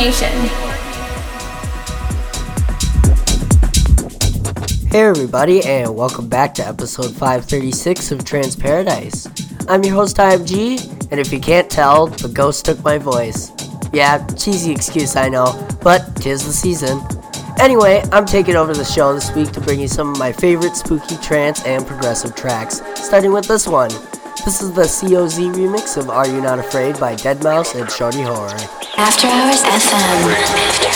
Nation. Hey, everybody, and welcome back to episode 536 of Trance Paradise. I'm your host, IMG, and if you can't tell, the ghost took my voice. Yeah, cheesy excuse, I know, but tis the season. Anyway, I'm taking over the show this week to bring you some of my favorite spooky trance and progressive tracks, starting with this one. This is the COZ remix of Are You Not Afraid by Deadmau5 and Shotty Horroh. After Hours FM.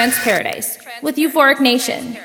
Trance Paradise with Euphoric Nation.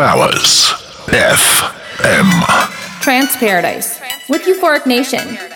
Hours FM. Trance Paradise with Euphoric Nation.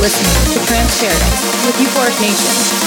Listening to Trance with Euphoric Nation.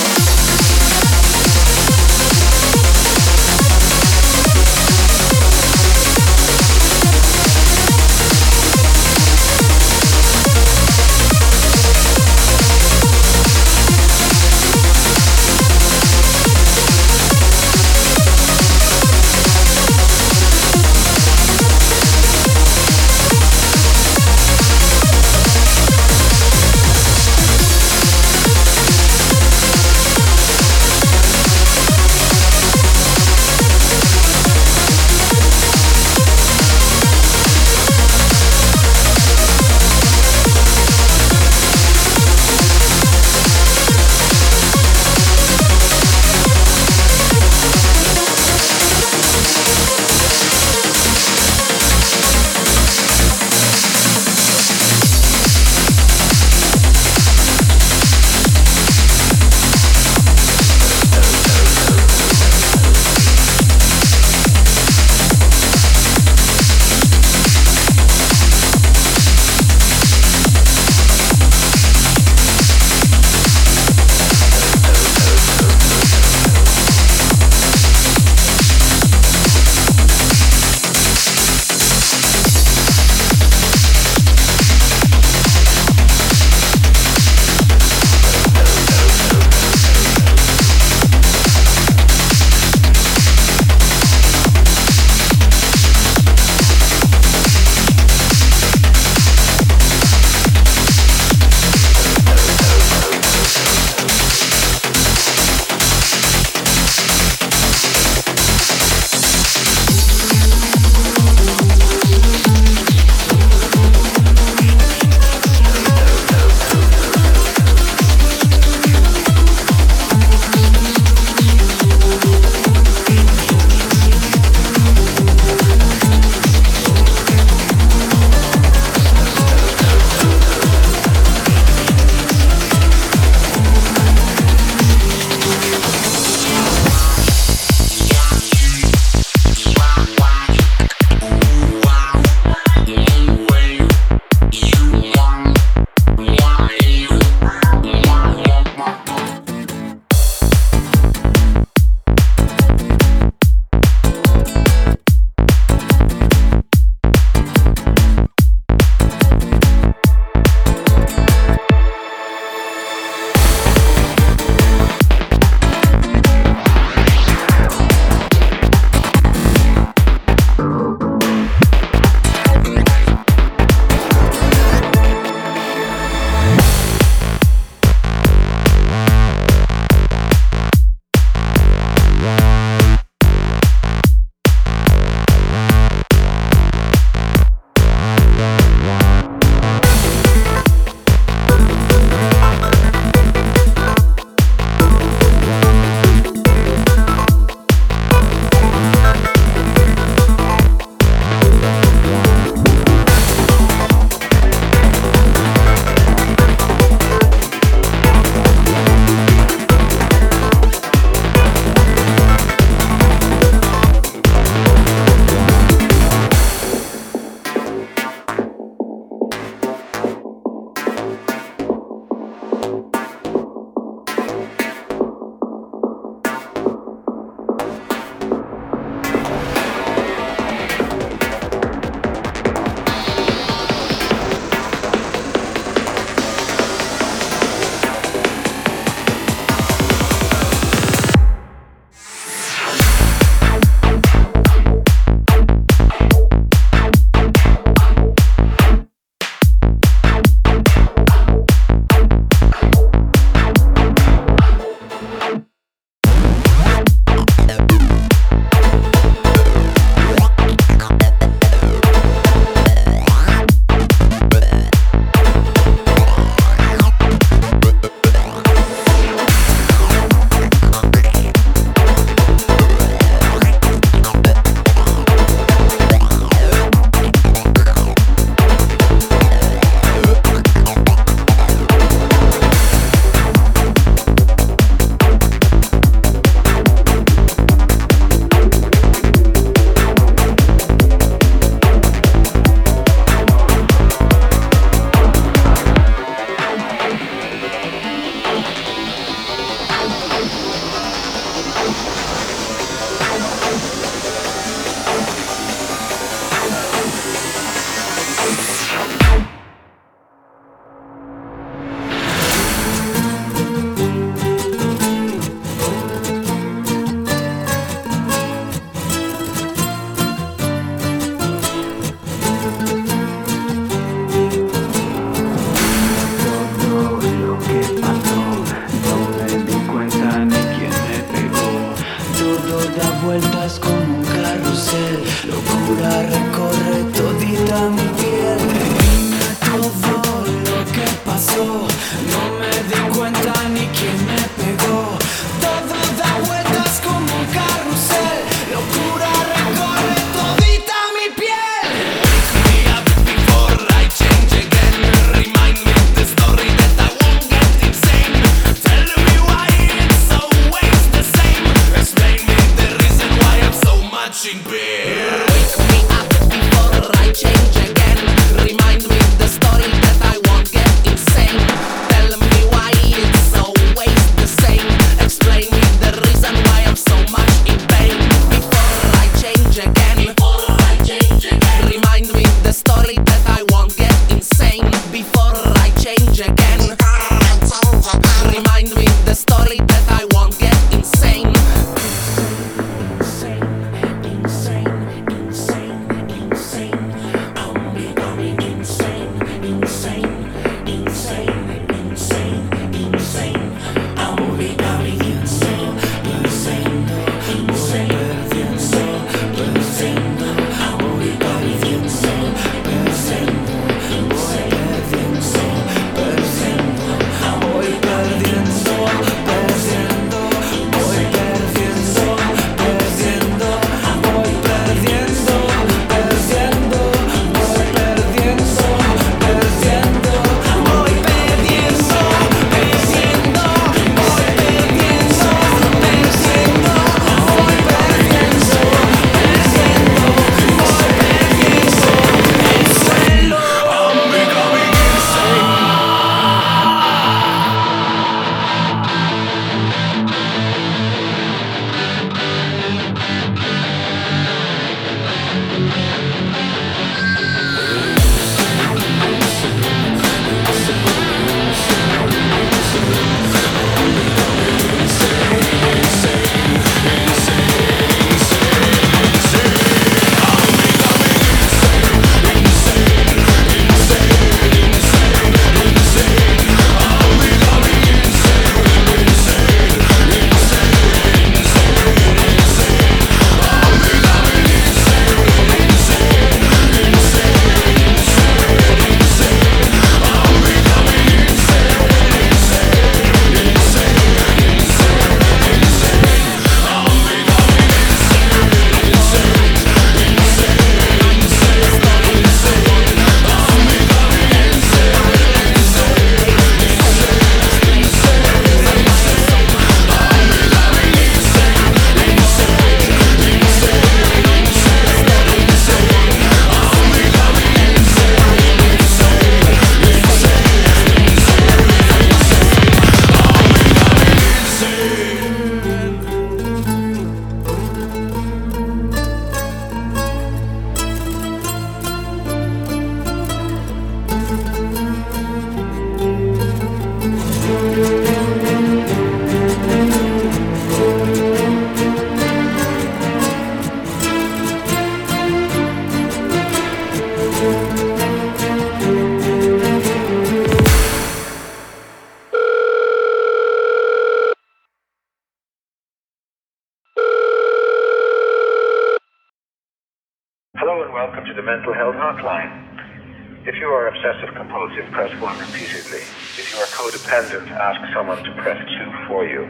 Compulsive, press 1 repeatedly. If you are codependent, ask someone to press 2 for you.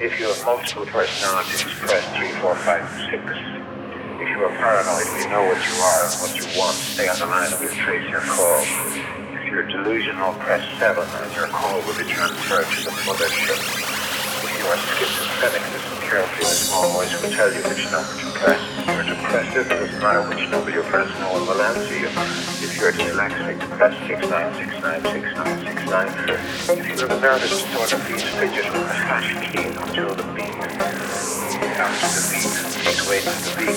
If you have multiple personalities, press 3, 4, 5, and 6. If you are paranoid, we know what you are and what you want. Stay on the line and we'll trace your call. If you're delusional, press 7 and your call will be transferred to the mothership. If you are schizophrenic, listen carefully. A small voice will tell you which number to press. If you're depressive, it doesn't matter which number you press, no one will answer you. If you're dyslexic, press 69696969. If you have a nervous disorder, please fidget with the hash key until the beep. After the beep, please wait for the beep.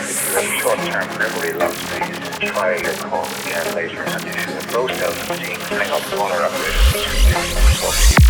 If you have short-term memory loss, please try your call again later. And if you have low self-esteem, hang up caller operator.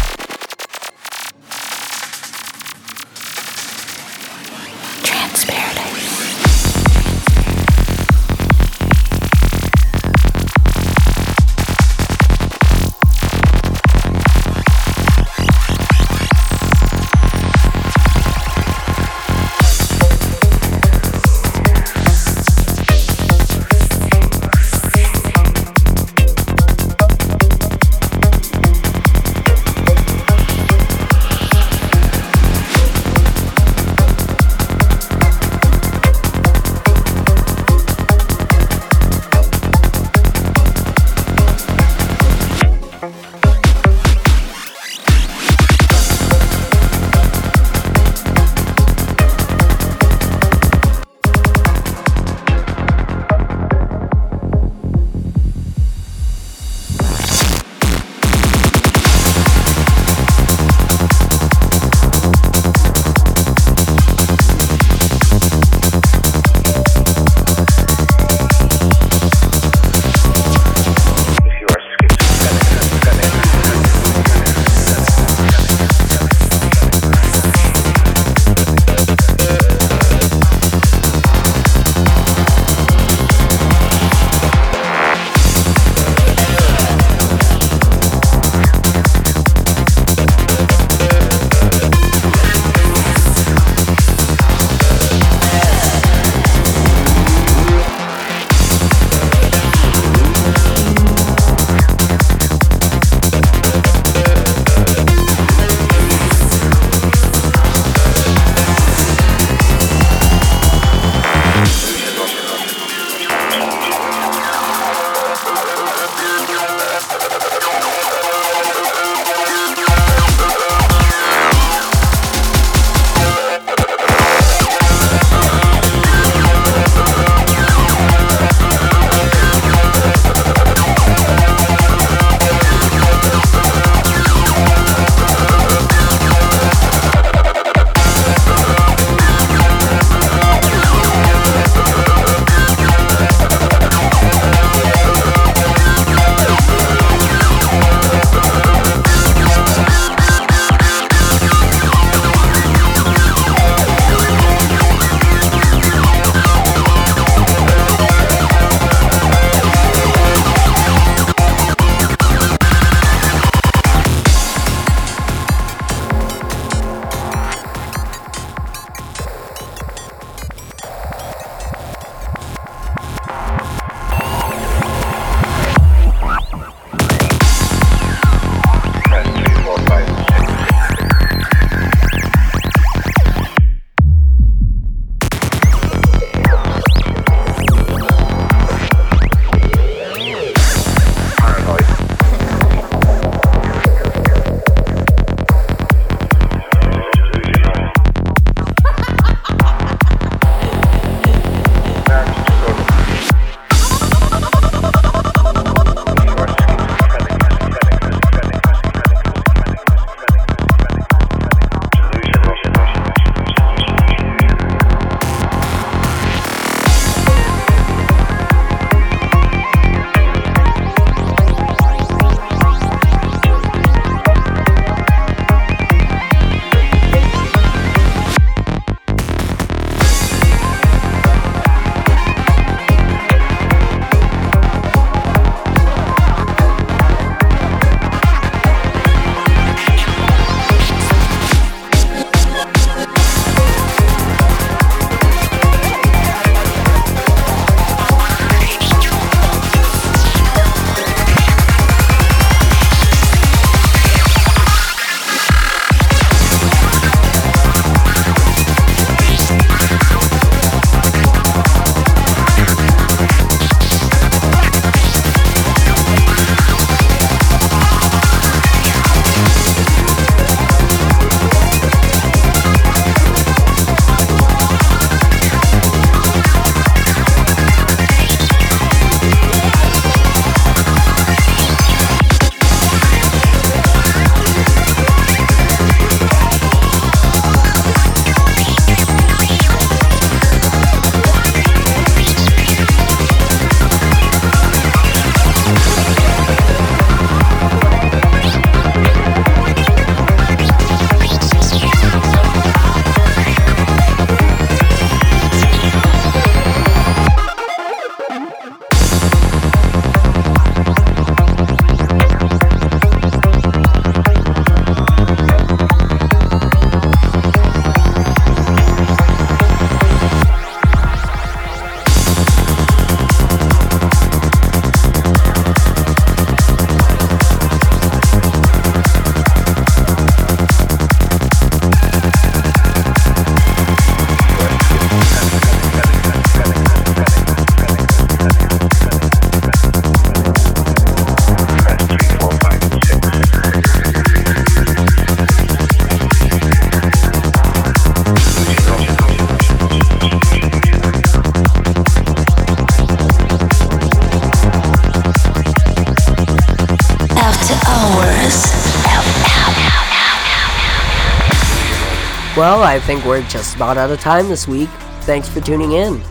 Well, I think we're just about out of time this week. Thanks for tuning in.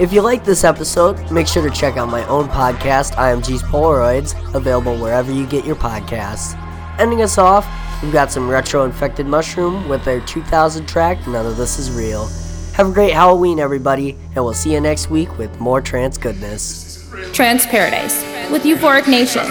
If you like this episode, make sure to check out my own podcast, IMG's Polaroids, available wherever you get your podcasts. Ending us off, we've got some retro infected mushroom with their 2000 track, None of This Is Real. Have a great Halloween, everybody, and we'll see you next week with more trance goodness. Trance Paradise with Euphoric Nation.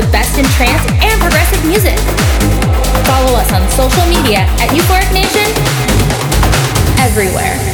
The best in trance and progressive music. Follow us on social media at Euphoric Nation everywhere.